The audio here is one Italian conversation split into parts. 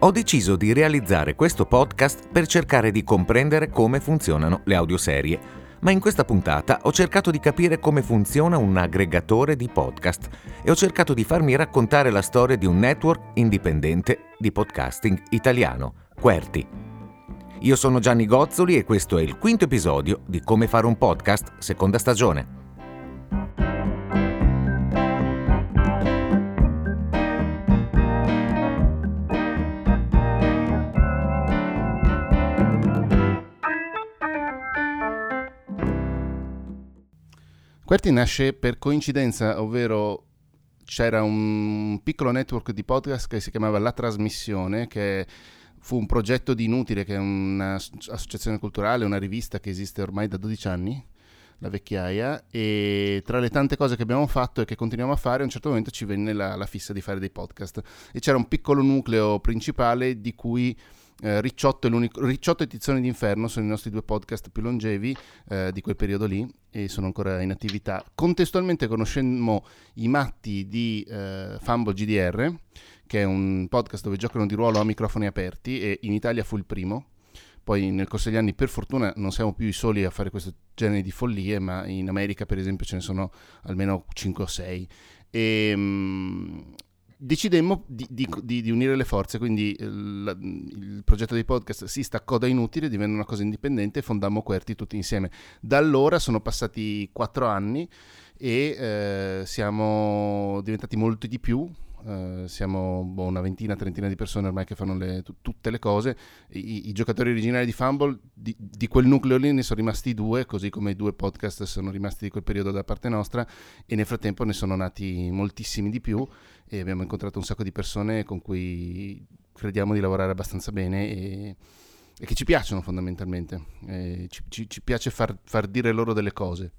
Ho deciso di realizzare questo podcast per cercare di comprendere come funzionano le audioserie, ma in questa puntata ho cercato di capire come funziona un aggregatore di podcast e ho cercato di farmi raccontare la storia di un network indipendente di podcasting italiano, Querti. Io sono Gianni Gozzoli e questo è il quinto episodio di Come fare un podcast, seconda stagione. Querti nasce per coincidenza, ovvero c'era un piccolo network di podcast che si chiamava La Trasmissione, che fu un progetto di Inutile, che è un'associazione culturale, una rivista che esiste ormai da 12 anni, la vecchiaia, e tra le tante cose che abbiamo fatto e che continuiamo a fare, a un certo momento ci venne la, la fissa di fare dei podcast. E c'era un piccolo nucleo principale di cui eh, Ricciotto, Ricciotto e Tizzone d'Inferno sono i nostri due podcast più longevi eh, di quel periodo lì e sono ancora in attività. Contestualmente conoscemmo i matti di eh, Fumble GDR, che è un podcast dove giocano di ruolo a microfoni aperti e in Italia fu il primo. Poi nel corso degli anni per fortuna non siamo più i soli a fare questo genere di follie, ma in America per esempio ce ne sono almeno 5 o 6. E, um, decidemmo di, di, di, di, unire le forze, quindi il, il, progetto dei podcast si staccò da inutile, divenne una cosa indipendente e fondammo Querti tutti insieme. Da allora sono passati quattro anni e eh, siamo diventati molti di più, Uh, siamo boh, una ventina, trentina di persone ormai che fanno le, t- tutte le cose. I, I, giocatori originali di Fumble, di, di, quel nucleo lì ne sono rimasti due, così come i due podcast sono rimasti di quel periodo da parte nostra, e nel frattempo ne sono nati moltissimi di più e abbiamo incontrato un sacco di persone con cui crediamo di lavorare abbastanza bene e, e che ci piacciono fondamentalmente. Ci, ci, ci, piace far, far dire loro delle cose.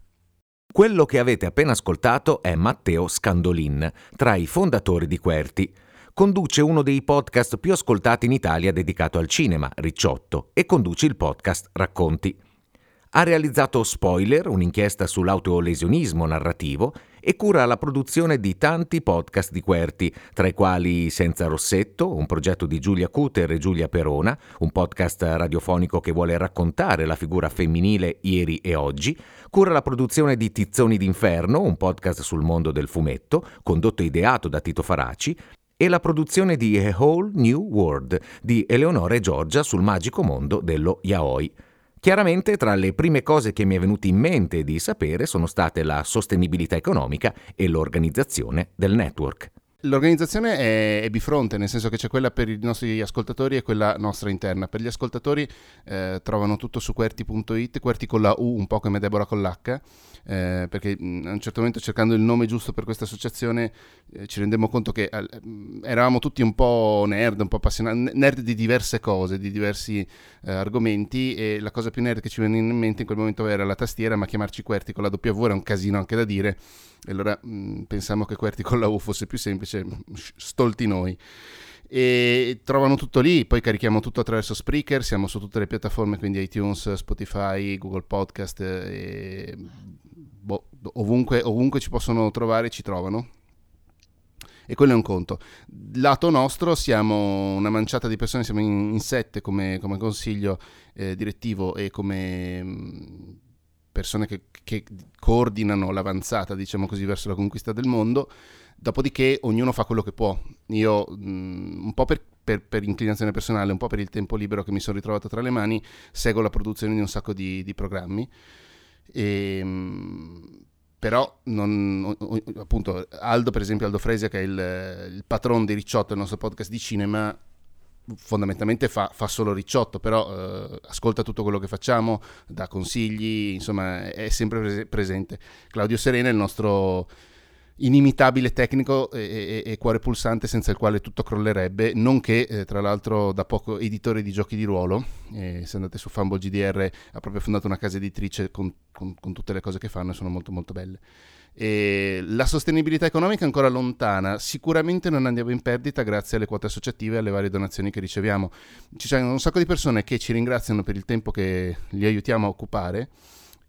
Quello che avete appena ascoltato è Matteo Scandolin, tra i fondatori di Querti. Conduce uno dei podcast più ascoltati in Italia dedicato al cinema, Ricciotto, e conduce il podcast Racconti. Ha realizzato Spoiler, un'inchiesta sull'autolesionismo narrativo, e cura la produzione di tanti podcast di Querti, tra i quali Senza Rossetto, un progetto di Giulia Cuter e Giulia Perona, un podcast radiofonico che vuole raccontare la figura femminile ieri e oggi, cura la produzione di Tizzoni d'Inferno, un podcast sul mondo del fumetto, condotto e ideato da Tito Faraci, e la produzione di A Whole New World di Eleonora e Giorgia sul magico mondo dello yaoi. Chiaramente tra le prime cose che mi è venuto in mente di sapere sono state la sostenibilità economica e l'organizzazione del network. L'organizzazione è, è, bifronte, nel senso che c'è quella per i nostri ascoltatori e quella nostra interna. Per gli ascoltatori eh, trovano tutto su QWERTY.it, QWERTY con la U, un po' come Deborah con l'H, eh, perché a un certo momento cercando il nome giusto per questa associazione eh, ci rendemmo conto che eh, eravamo tutti un po' nerd, un po' appassionati, nerd di diverse cose, di diversi eh, argomenti e la cosa più nerd che ci venne in mente in quel momento era la tastiera, ma chiamarci QWERTY con la W era un casino anche da dire e allora mh, pensiamo che QWERTY con la U fosse più semplice, stolti noi. E trovano tutto lì, poi carichiamo tutto attraverso Spreaker, siamo su tutte le piattaforme, quindi iTunes, Spotify, Google Podcast, e, boh, ovunque, ovunque ci possono trovare ci trovano e quello è un conto. Lato nostro siamo una manciata di persone, siamo in, in sette come, come consiglio eh, direttivo e come mh, persone che, che, coordinano l'avanzata, diciamo così, verso la conquista del mondo. Dopodiché ognuno fa quello che può. Io, mh, mm, un po' per, per, per, inclinazione personale, un po' per il tempo libero che mi sono ritrovato tra le mani, seguo la produzione di un sacco di, di programmi. E, mh, mm, però non, appunto Aldo per esempio Aldo Fresia che è il, il patron di Ricciotto il nostro podcast di cinema fondamentalmente fa, fa solo ricciotto, però eh, ascolta tutto quello che facciamo, dà consigli, insomma è sempre prese- presente. Claudio Serena è il nostro inimitabile tecnico e, e, e, cuore pulsante senza il quale tutto crollerebbe, nonché eh, tra l'altro da poco editore di giochi di ruolo, eh, se andate su Fumble GDR ha proprio fondato una casa editrice con, con, con tutte le cose che fanno e sono molto molto belle. E la sostenibilità economica è ancora lontana, sicuramente non andiamo in perdita grazie alle quote associative e alle varie donazioni che riceviamo. Ci sono un sacco di persone che ci ringraziano per il tempo che li aiutiamo a occupare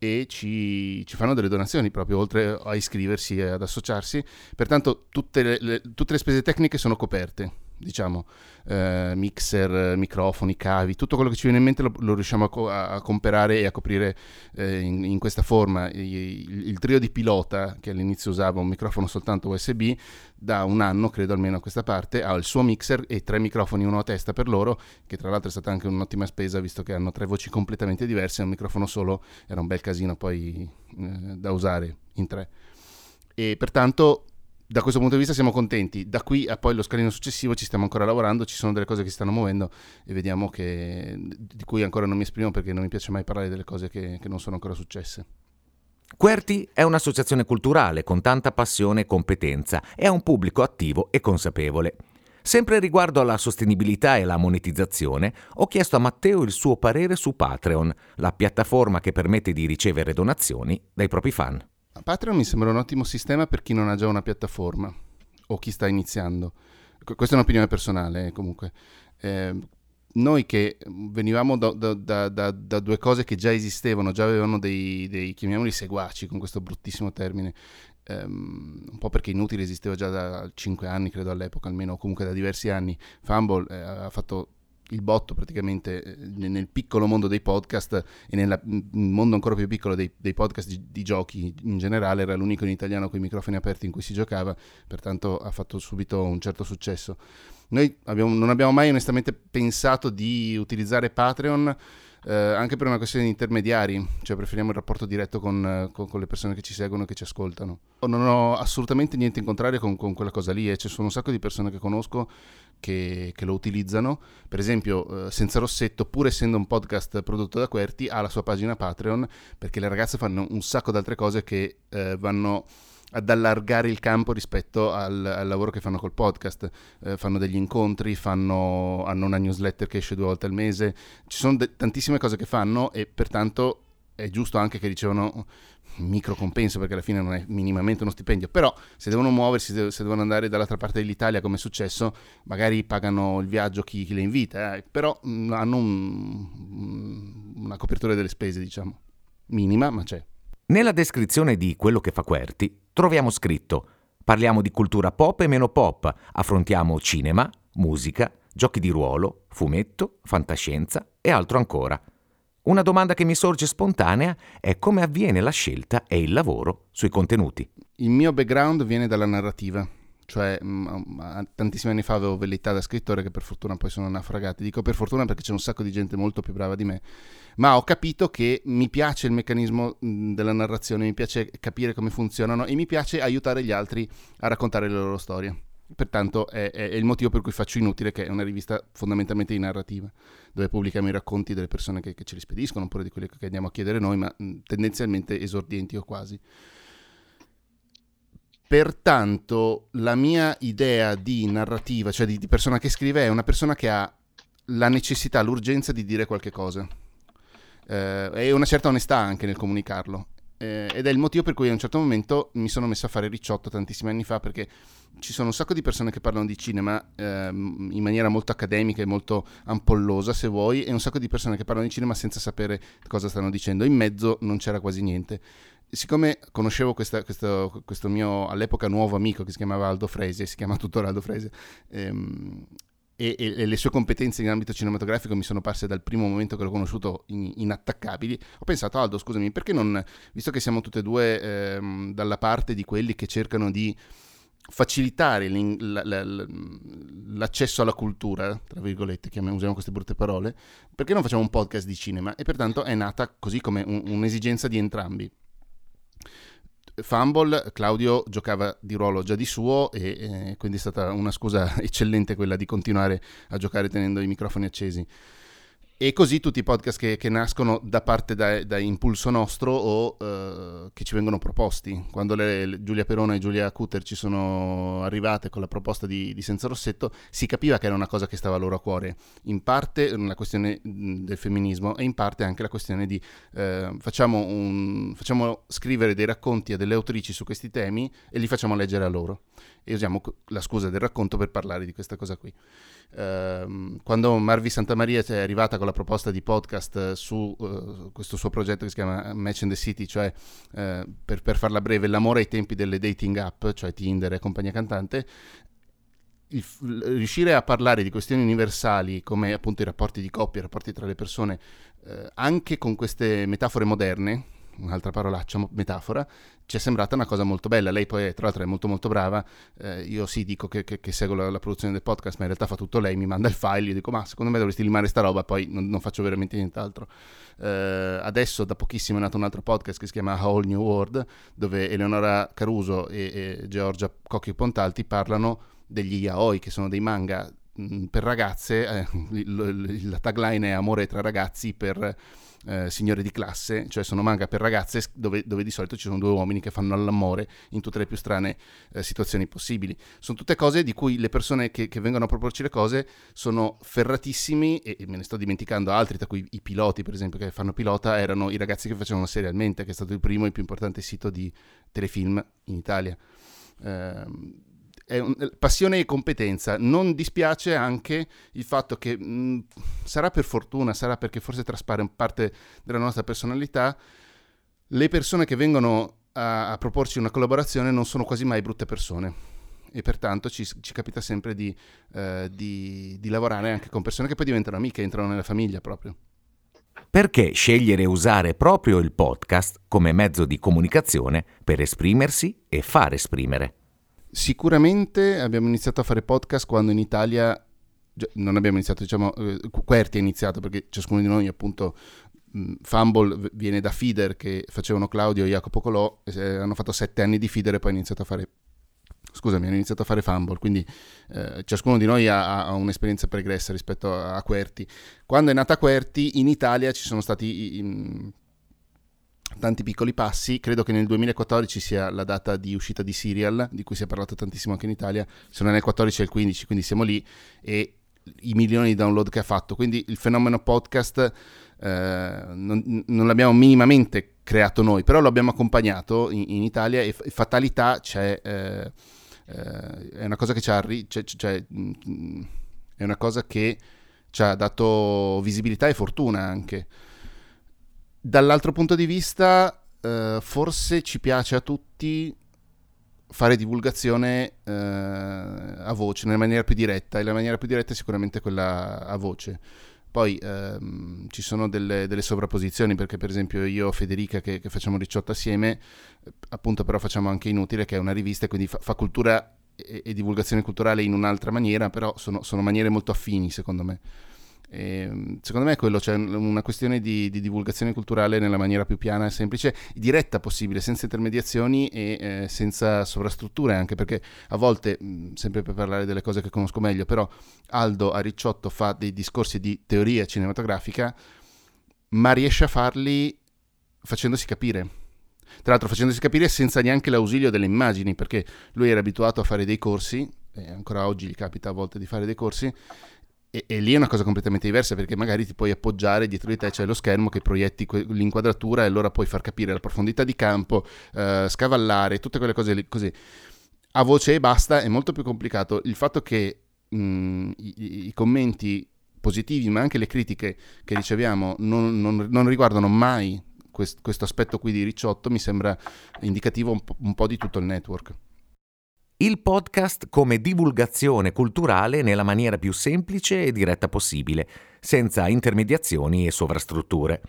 e ci, ci, fanno delle donazioni proprio oltre a iscriversi e ad associarsi. Pertanto tutte le, le, tutte le spese tecniche sono coperte, diciamo, eh, mixer, microfoni, cavi, tutto quello che ci viene in mente lo, lo riusciamo a, co- a, comprare e a coprire eh, in, in, questa forma. Il, il, trio di pilota, che all'inizio usava un microfono soltanto USB, da un anno, credo almeno a questa parte, ha il suo mixer e tre microfoni, uno a testa per loro, che tra l'altro è stata anche un'ottima spesa visto che hanno tre voci completamente diverse, un microfono solo era un bel casino poi eh, da usare in tre. E pertanto da questo punto di vista siamo contenti. Da qui a poi lo scalino successivo ci stiamo ancora lavorando, ci sono delle cose che si stanno muovendo e vediamo che, di cui ancora non mi esprimo perché non mi piace mai parlare delle cose che, che non sono ancora successe. Querti è un'associazione culturale con tanta passione e competenza e ha un pubblico attivo e consapevole. Sempre riguardo alla sostenibilità e la monetizzazione, ho chiesto a Matteo il suo parere su Patreon, la piattaforma che permette di ricevere donazioni dai propri fan. Patreon mi sembra un ottimo sistema per chi non ha già una piattaforma o chi sta iniziando. Questa è un'opinione personale, eh, comunque. Eh, noi che venivamo da, da, da, da, due cose che già esistevano, già avevano dei, dei chiamiamoli seguaci con questo bruttissimo termine, um, un po' perché Inutile esisteva già da 5 anni, credo all'epoca almeno, o comunque da diversi anni. Fumble eh, ha fatto il botto praticamente eh, nel piccolo mondo dei podcast e nel mondo ancora più piccolo dei, dei podcast di, di, giochi in generale, era l'unico in italiano con i microfoni aperti in cui si giocava, pertanto ha fatto subito un certo successo. Noi abbiamo, non abbiamo mai onestamente pensato di utilizzare Patreon eh, anche per una questione di intermediari, cioè preferiamo il rapporto diretto con, eh, con, con le persone che ci seguono e che ci ascoltano. Non ho assolutamente niente in contrario con, con quella cosa lì, e eh. ci sono un sacco di persone che conosco che, che lo utilizzano. Per esempio, eh, Senza Rossetto, pur essendo un podcast prodotto da Querti, ha la sua pagina Patreon perché le ragazze fanno un sacco di altre cose che eh, vanno ad allargare il campo rispetto al, al, lavoro che fanno col podcast. Eh, fanno degli incontri, fanno, hanno una newsletter che esce due volte al mese, ci sono de- tantissime cose che fanno e pertanto è giusto anche che ricevono micro compenso perché alla fine non è minimamente uno stipendio, però se devono muoversi, se devono andare dall'altra parte dell'Italia come è successo, magari pagano il viaggio chi, chi le invita, eh, però mm, hanno un, una copertura delle spese, diciamo, minima, ma c'è. Nella descrizione di quello che fa Querti troviamo scritto Parliamo di cultura pop e meno pop, affrontiamo cinema, musica, giochi di ruolo, fumetto, fantascienza e altro ancora. Una domanda che mi sorge spontanea è come avviene la scelta e il lavoro sui contenuti. Il mio background viene dalla narrativa cioè mh, tantissimi anni fa avevo velleità da scrittore che per fortuna poi sono naufragati. Dico per fortuna perché c'è un sacco di gente molto più brava di me, ma ho capito che mi piace il meccanismo mh, della narrazione, mi piace capire come funzionano e mi piace aiutare gli altri a raccontare le loro storie. Pertanto è, è, il motivo per cui faccio Inutile, che è una rivista fondamentalmente di narrativa, dove pubblichiamo i racconti delle persone che, che ce li spediscono, oppure di quelli che andiamo a chiedere noi, ma mh, tendenzialmente esordienti o quasi. Pertanto la mia idea di narrativa, cioè di, di, persona che scrive, è una persona che ha la necessità, l'urgenza di dire qualche cosa. Eh, e una certa onestà anche nel comunicarlo. Eh, ed è il motivo per cui a un certo momento mi sono messo a fare ricciotto tantissimi anni fa perché ci sono un sacco di persone che parlano di cinema eh, in maniera molto accademica e molto ampollosa se vuoi e un sacco di persone che parlano di cinema senza sapere cosa stanno dicendo. In mezzo non c'era quasi niente siccome conoscevo questa, questo, questo, mio all'epoca nuovo amico che si chiamava Aldo Frese, si chiama tuttora Aldo Frese, ehm, e, e, le sue competenze in ambito cinematografico mi sono parse dal primo momento che l'ho conosciuto in, inattaccabili, ho pensato Aldo scusami perché non, visto che siamo tutte e due ehm, dalla parte di quelli che cercano di facilitare l'accesso alla cultura, tra virgolette, usiamo queste brutte parole, perché non facciamo un podcast di cinema? E pertanto è nata così come un, un'esigenza di entrambi Fumble, Claudio giocava di ruolo già di suo e eh, quindi è stata una scusa eccellente quella di continuare a giocare tenendo i microfoni accesi. E così tutti i podcast che, che nascono da parte da, da impulso nostro o uh, che ci vengono proposti. Quando le, le Giulia Perona e Giulia Cutter ci sono arrivate con la proposta di, di, Senza Rossetto, si capiva che era una cosa che stava loro a cuore. In parte la questione del femminismo e in parte anche la questione di uh, facciamo, un, facciamo scrivere dei racconti a delle autrici su questi temi e li facciamo leggere a loro. E usiamo la scusa del racconto per parlare di questa cosa qui. Uh, quando Marvi Santamaria è arrivata con la proposta di podcast su uh, questo suo progetto che si chiama Match in the City, cioè uh, per, per, farla breve, l'amore ai tempi delle dating app, cioè Tinder e compagnia cantante, il, riuscire a parlare di questioni universali come appunto i rapporti di coppia, i rapporti tra le persone, eh, anche con queste metafore moderne, un'altra parolaccia, metafora, ci è sembrata una cosa molto bella. Lei poi, tra l'altro, è molto molto brava. Eh, io sì dico che, che, che seguo la, la, produzione del podcast, ma in realtà fa tutto lei, mi manda il file, io dico ma secondo me dovresti limare sta roba, poi non, non faccio veramente nient'altro. Eh, adesso da pochissimo è nato un altro podcast che si chiama A Whole New World, dove Eleonora Caruso e, e Giorgia Cocchi Pontalti parlano degli yaoi, che sono dei manga mh, per ragazze, eh, la tagline è amore tra ragazzi per eh, signore di classe, cioè sono manga per ragazze dove, dove, di solito ci sono due uomini che fanno l'amore in tutte le più strane eh, situazioni possibili. Sono tutte cose di cui le persone che, che vengono a proporci le cose sono ferratissimi e, e, me ne sto dimenticando altri, tra cui i piloti per esempio che fanno pilota erano i ragazzi che facevano serialmente, che è stato il primo e più importante sito di telefilm in Italia. Eh, un, passione e competenza. Non dispiace anche il fatto che mh, mm, sarà per fortuna, sarà perché forse traspare parte della nostra personalità, le persone che vengono a, a proporci una collaborazione non sono quasi mai brutte persone e pertanto ci, ci capita sempre di, eh, di, di lavorare anche con persone che poi diventano amiche, entrano nella famiglia proprio. Perché scegliere usare proprio il podcast come mezzo di comunicazione per esprimersi e far esprimere? Sicuramente abbiamo iniziato a fare podcast quando in Italia non abbiamo iniziato, diciamo, eh, Querti ha iniziato perché ciascuno di noi appunto Fumble viene da Feeder che facevano Claudio e Jacopo Colò, hanno fatto sette anni di Feeder e poi hanno iniziato a fare scusami, hanno iniziato a fare Fumble, quindi eh, ciascuno di noi ha, ha, un'esperienza pregressa rispetto a, a Querti. Quando è nata Querti in Italia ci sono stati in, tanti piccoli passi. Credo che nel 2014 sia la data di uscita di Serial, di cui si è parlato tantissimo anche in Italia. Se non è il 14 è il 15, quindi siamo lì e i milioni di download che ha fatto. Quindi il fenomeno podcast eh, non, non, l'abbiamo minimamente creato noi, però lo abbiamo accompagnato in, in Italia e, e, fatalità c'è. Eh, eh, è una cosa che ci ha, c'è, c'è, mm, è una cosa che ci ha dato visibilità e fortuna anche. Dall'altro punto di vista, eh, forse ci piace a tutti fare divulgazione eh, a voce, nella maniera più diretta, e la maniera più diretta è sicuramente quella a voce. Poi ehm, ci sono delle, delle, sovrapposizioni, perché per esempio io e Federica che, che facciamo Ricciotto assieme, appunto però facciamo anche Inutile, che è una rivista, quindi fa, fa cultura e, e, divulgazione culturale in un'altra maniera, però sono, sono maniere molto affini secondo me. E, ehm, secondo me è quello, cioè una questione di, di, divulgazione culturale nella maniera più piana e semplice, diretta possibile, senza intermediazioni e eh, senza sovrastrutture anche, perché a volte, sempre per parlare delle cose che conosco meglio, però Aldo a Ricciotto fa dei discorsi di teoria cinematografica, ma riesce a farli facendosi capire. Tra l'altro facendosi capire senza neanche l'ausilio delle immagini, perché lui era abituato a fare dei corsi, e ancora oggi gli capita a volte di fare dei corsi, e, e, lì è una cosa completamente diversa perché magari ti puoi appoggiare dietro di te c'è lo schermo che proietti que- l'inquadratura e allora puoi far capire la profondità di campo, eh, scavallare, tutte quelle cose lì così. A voce e basta è molto più complicato. Il fatto che mh, i, i, commenti positivi ma anche le critiche che riceviamo non, non, non riguardano mai quest- questo aspetto qui di Ricciotto mi sembra indicativo un po', un po' di tutto il network il podcast come divulgazione culturale nella maniera più semplice e diretta possibile, senza intermediazioni e sovrastrutture.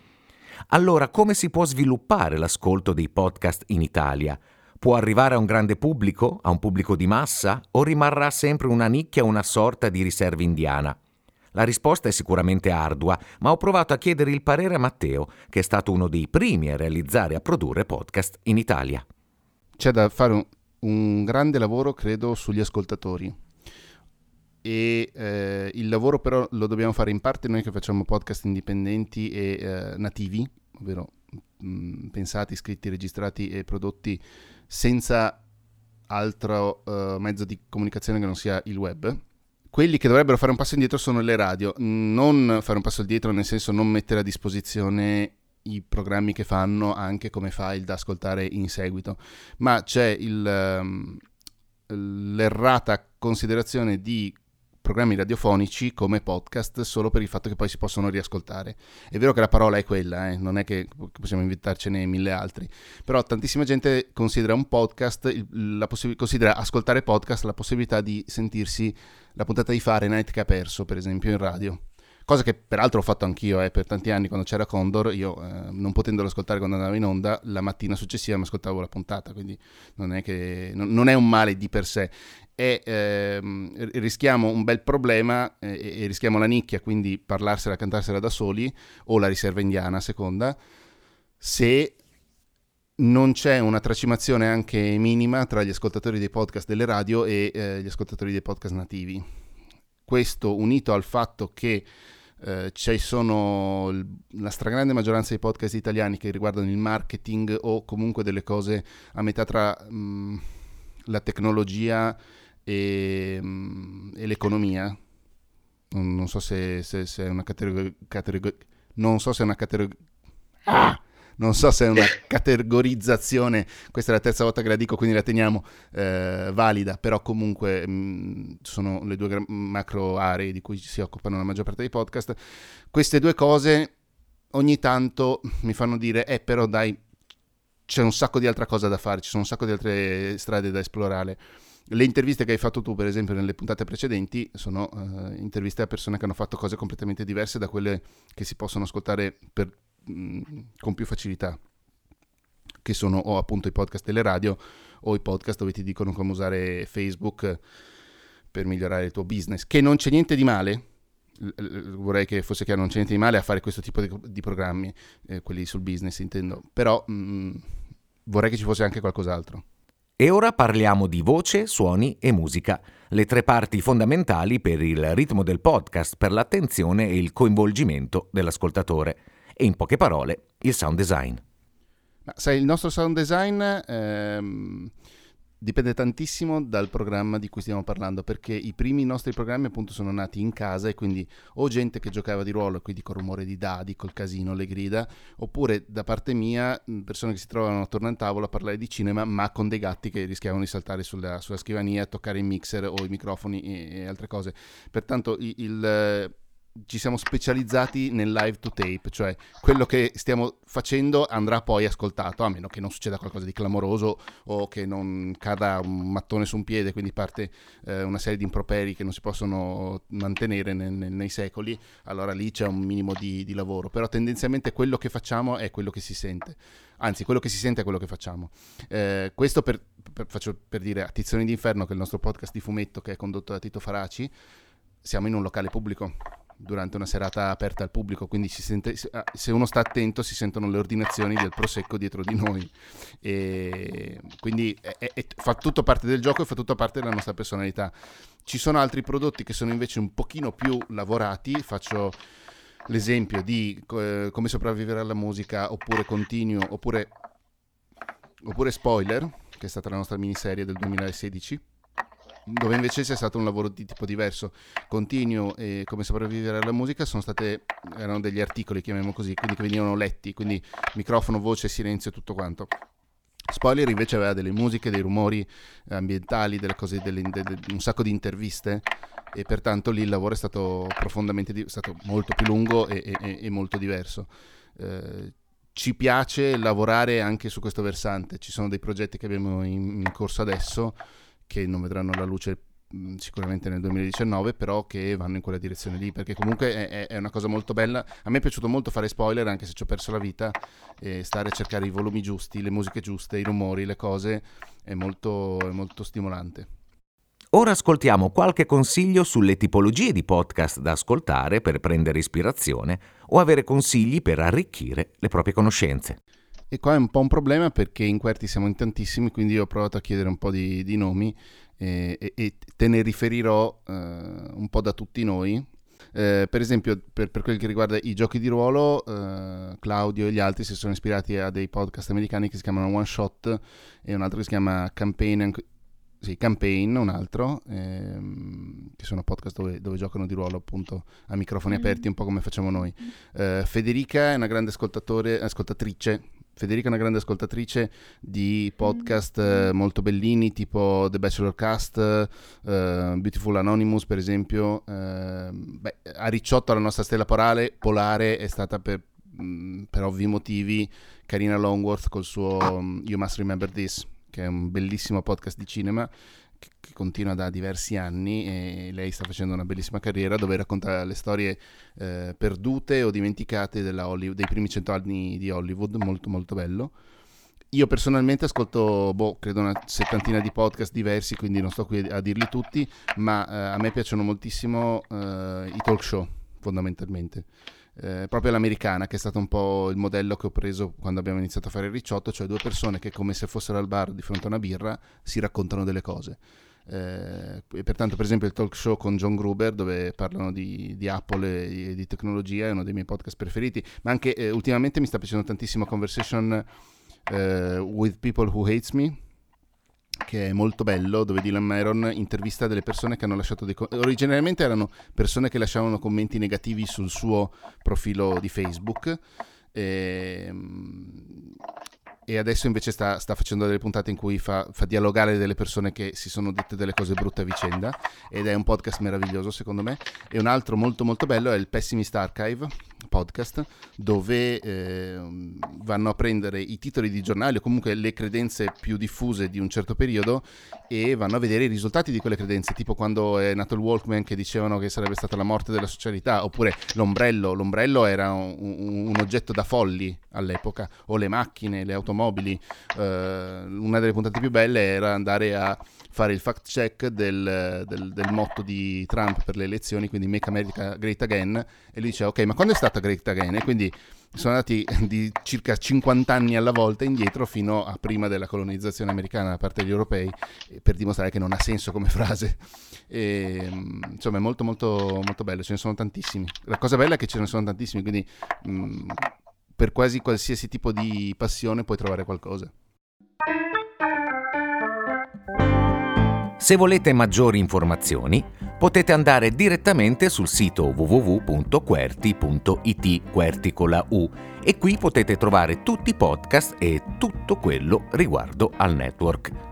Allora, come si può sviluppare l'ascolto dei podcast in Italia? Può arrivare a un grande pubblico, a un pubblico di massa, o rimarrà sempre una nicchia, una sorta di riserva indiana? La risposta è sicuramente ardua, ma ho provato a chiedere il parere a Matteo, che è stato uno dei primi a realizzare e a produrre podcast in Italia. c'è da fare un, un grande lavoro, credo, sugli ascoltatori e eh, il lavoro però lo dobbiamo fare in parte noi che facciamo podcast indipendenti e eh, nativi, ovvero mh, pensati, scritti, registrati e prodotti senza altro uh, mezzo di comunicazione che non sia il web. Quelli che dovrebbero fare un passo indietro sono le radio, non fare un passo indietro nel senso non mettere a disposizione i programmi che fanno anche come file da ascoltare in seguito, ma c'è il, um, l'errata considerazione di programmi radiofonici come podcast solo per il fatto che poi si possono riascoltare. È vero che la parola è quella, eh? non è che possiamo inventarcene mille altri, però tantissima gente considera un podcast, possi- considera ascoltare podcast la possibilità di sentirsi la puntata di Fahrenheit che ha perso, per esempio, in radio cosa che peraltro ho fatto anch'io eh, per tanti anni quando c'era Condor, io eh, non potendolo ascoltare quando andavo in onda, la mattina successiva mi ascoltavo la puntata, quindi non è, che, non, non è un male di per sé. E ehm, rischiamo un bel problema eh, e rischiamo la nicchia, quindi parlarsela, cantarsela da soli, o la riserva indiana seconda, se non c'è una tracimazione anche minima tra gli ascoltatori dei podcast delle radio e eh, gli ascoltatori dei podcast nativi. Questo unito al fatto che eh, ci sono la stragrande maggioranza dei podcast italiani che riguardano il marketing o comunque delle cose a metà tra mh, mm, la tecnologia e, mh, mm, e l'economia. Non, non, so se, se, se è una categoria... Categor- non so se è una categoria... Ah! Non so se è una categorizzazione, questa è la terza volta che la dico, quindi la teniamo eh, valida, però comunque mh, mm, sono le due macro aree di cui si occupano la maggior parte dei podcast. Queste due cose ogni tanto mi fanno dire, eh però dai, c'è un sacco di altra cosa da fare, ci sono un sacco di altre strade da esplorare. Le interviste che hai fatto tu, per esempio, nelle puntate precedenti, sono uh, interviste a persone che hanno fatto cose completamente diverse da quelle che si possono ascoltare per con più facilità, che sono o appunto i podcast delle radio o i podcast dove ti dicono come usare Facebook per migliorare il tuo business, che non c'è niente di male, vorrei che fosse chiaro, non c'è niente di male a fare questo tipo di, di programmi, eh, quelli sul business intendo, però mh, vorrei che ci fosse anche qualcos'altro. E ora parliamo di voce, suoni e musica, le tre parti fondamentali per il ritmo del podcast, per l'attenzione e il coinvolgimento dell'ascoltatore e in poche parole il sound design. Ma sai, il nostro sound design ehm, dipende tantissimo dal programma di cui stiamo parlando, perché i primi nostri programmi appunto sono nati in casa e quindi o gente che giocava di ruolo, quindi col rumore di dadi, col casino, le grida, oppure da parte mia persone che si trovavano attorno al tavolo a parlare di cinema, ma con dei gatti che rischiavano di saltare sulla, sulla scrivania, toccare il mixer o i microfoni e, e altre cose. Pertanto il, il ci siamo specializzati nel live to tape, cioè quello che stiamo facendo andrà poi ascoltato, a meno che non succeda qualcosa di clamoroso o che non cada un mattone su un piede, quindi parte eh, una serie di improperi che non si possono mantenere nel, nel, nei secoli, allora lì c'è un minimo di, di, lavoro, però tendenzialmente quello che facciamo è quello che si sente, anzi quello che si sente è quello che facciamo. Eh, questo per, per, faccio per dire a Tizioni d'Inferno, che è il nostro podcast di fumetto che è condotto da Tito Faraci, siamo in un locale pubblico durante una serata aperta al pubblico, quindi sente, ah, se uno sta attento si sentono le ordinazioni del prosecco dietro di noi. E quindi è, è, fa tutto parte del gioco e fa tutto parte della nostra personalità. Ci sono altri prodotti che sono invece un pochino più lavorati, faccio l'esempio di eh, come sopravvivere alla musica oppure continuo oppure, oppure spoiler, che è stata la nostra miniserie del 2016 dove invece c'è stato un lavoro di tipo diverso. Continuo e come sopravvivere alla musica state, erano degli articoli, chiamiamo così, quindi che venivano letti, quindi microfono, voce, silenzio e tutto quanto. Spoiler invece aveva delle musiche, dei rumori ambientali, delle cose, delle, delle, un sacco di interviste e pertanto lì il lavoro è stato profondamente, è stato molto più lungo e, e, e molto diverso. Eh, ci piace lavorare anche su questo versante, ci sono dei progetti che abbiamo in, in corso adesso che non vedranno la luce mm, sicuramente nel 2019, però che vanno in quella direzione lì, perché comunque è, è, una cosa molto bella. A me è piaciuto molto fare spoiler, anche se ci ho perso la vita, e stare a cercare i volumi giusti, le musiche giuste, i rumori, le cose, è molto, è molto stimolante. Ora ascoltiamo qualche consiglio sulle tipologie di podcast da ascoltare per prendere ispirazione o avere consigli per arricchire le proprie conoscenze. E qua è un po' un problema perché in Querti siamo in tantissimi, quindi ho provato a chiedere un po' di, di nomi e, e, e, te ne riferirò uh, un po' da tutti noi. Uh, per esempio, per, per, quel che riguarda i giochi di ruolo, uh, Claudio e gli altri si sono ispirati a dei podcast americani che si chiamano One Shot e un altro che si chiama Campaign sì, Campaign, un altro, ehm, che sono podcast dove, dove, giocano di ruolo appunto a microfoni mm. aperti, un po' come facciamo noi. Uh, Federica è una grande ascoltatrice, Federica è una grande ascoltatrice di podcast uh, molto bellini, tipo The Bachelor Cast, uh, Beautiful Anonymous per esempio. Ehm, beh, a Ricciotto la nostra stella polare, polare è stata per, mh, mm, per ovvi motivi Karina Longworth col suo um, You Must Remember This che è un bellissimo podcast di cinema che, continua da diversi anni e lei sta facendo una bellissima carriera dove racconta le storie eh, perdute o dimenticate dei primi cento anni di Hollywood, molto molto bello. Io personalmente ascolto, boh, credo una settantina di podcast diversi, quindi non sto qui a dirli tutti, ma eh, a me piacciono moltissimo eh, i talk show, fondamentalmente eh, proprio l'americana, che è stato un po' il modello che ho preso quando abbiamo iniziato a fare il ricciotto, cioè due persone che come se fossero al bar di fronte a una birra si raccontano delle cose. Eh, e pertanto, per esempio, il talk show con John Gruber, dove parlano di, di Apple e di, tecnologia, è uno dei miei podcast preferiti. Ma anche eh, ultimamente mi sta piacendo tantissimo Conversation eh, with People Who Hates Me che è molto bello, dove Dylan Myron intervista delle persone che hanno lasciato dei commenti. Originariamente erano persone che lasciavano commenti negativi sul suo profilo di Facebook. E, ehm, e adesso invece sta, sta, facendo delle puntate in cui fa, fa, dialogare delle persone che si sono dette delle cose brutte a vicenda ed è un podcast meraviglioso secondo me e un altro molto molto bello è il Pessimist Archive podcast dove eh, vanno a prendere i titoli di giornali o comunque le credenze più diffuse di un certo periodo e vanno a vedere i risultati di quelle credenze tipo quando è nato il Walkman che dicevano che sarebbe stata la morte della socialità oppure l'ombrello l'ombrello era un, un, oggetto da folli all'epoca o le macchine le automobili. Uh, una delle puntate più belle era andare a fare il fact check del, del, del, motto di Trump per le elezioni, quindi Make America Great Again, e lui dice ok, ma quando è stata Great Again? E quindi sono andati di circa 50 anni alla volta indietro fino a prima della colonizzazione americana da parte degli europei, per dimostrare che non ha senso come frase. E, insomma, è molto molto molto bello, ce ne sono tantissimi. La cosa bella è che ce ne sono tantissimi, quindi mh, per quasi qualsiasi tipo di passione puoi trovare qualcosa. Se volete maggiori informazioni, potete andare direttamente sul sito www.querti.it, Querti con la U, e qui potete trovare tutti i podcast e tutto quello riguardo al network.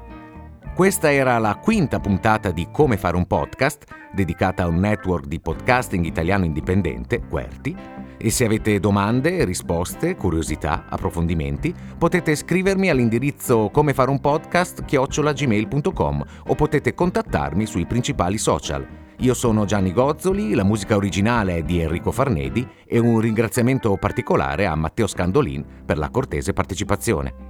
Questa era la quinta puntata di Come fare un podcast, dedicata a un network di podcasting italiano indipendente, Querti, e se avete domande, risposte, curiosità, approfondimenti, potete scrivermi all'indirizzo come fare un podcast chiocciolagmail.com o potete contattarmi sui principali social. Io sono Gianni Gozzoli, la musica originale è di Enrico Farnedi e un ringraziamento particolare a Matteo Scandolin per la cortese partecipazione.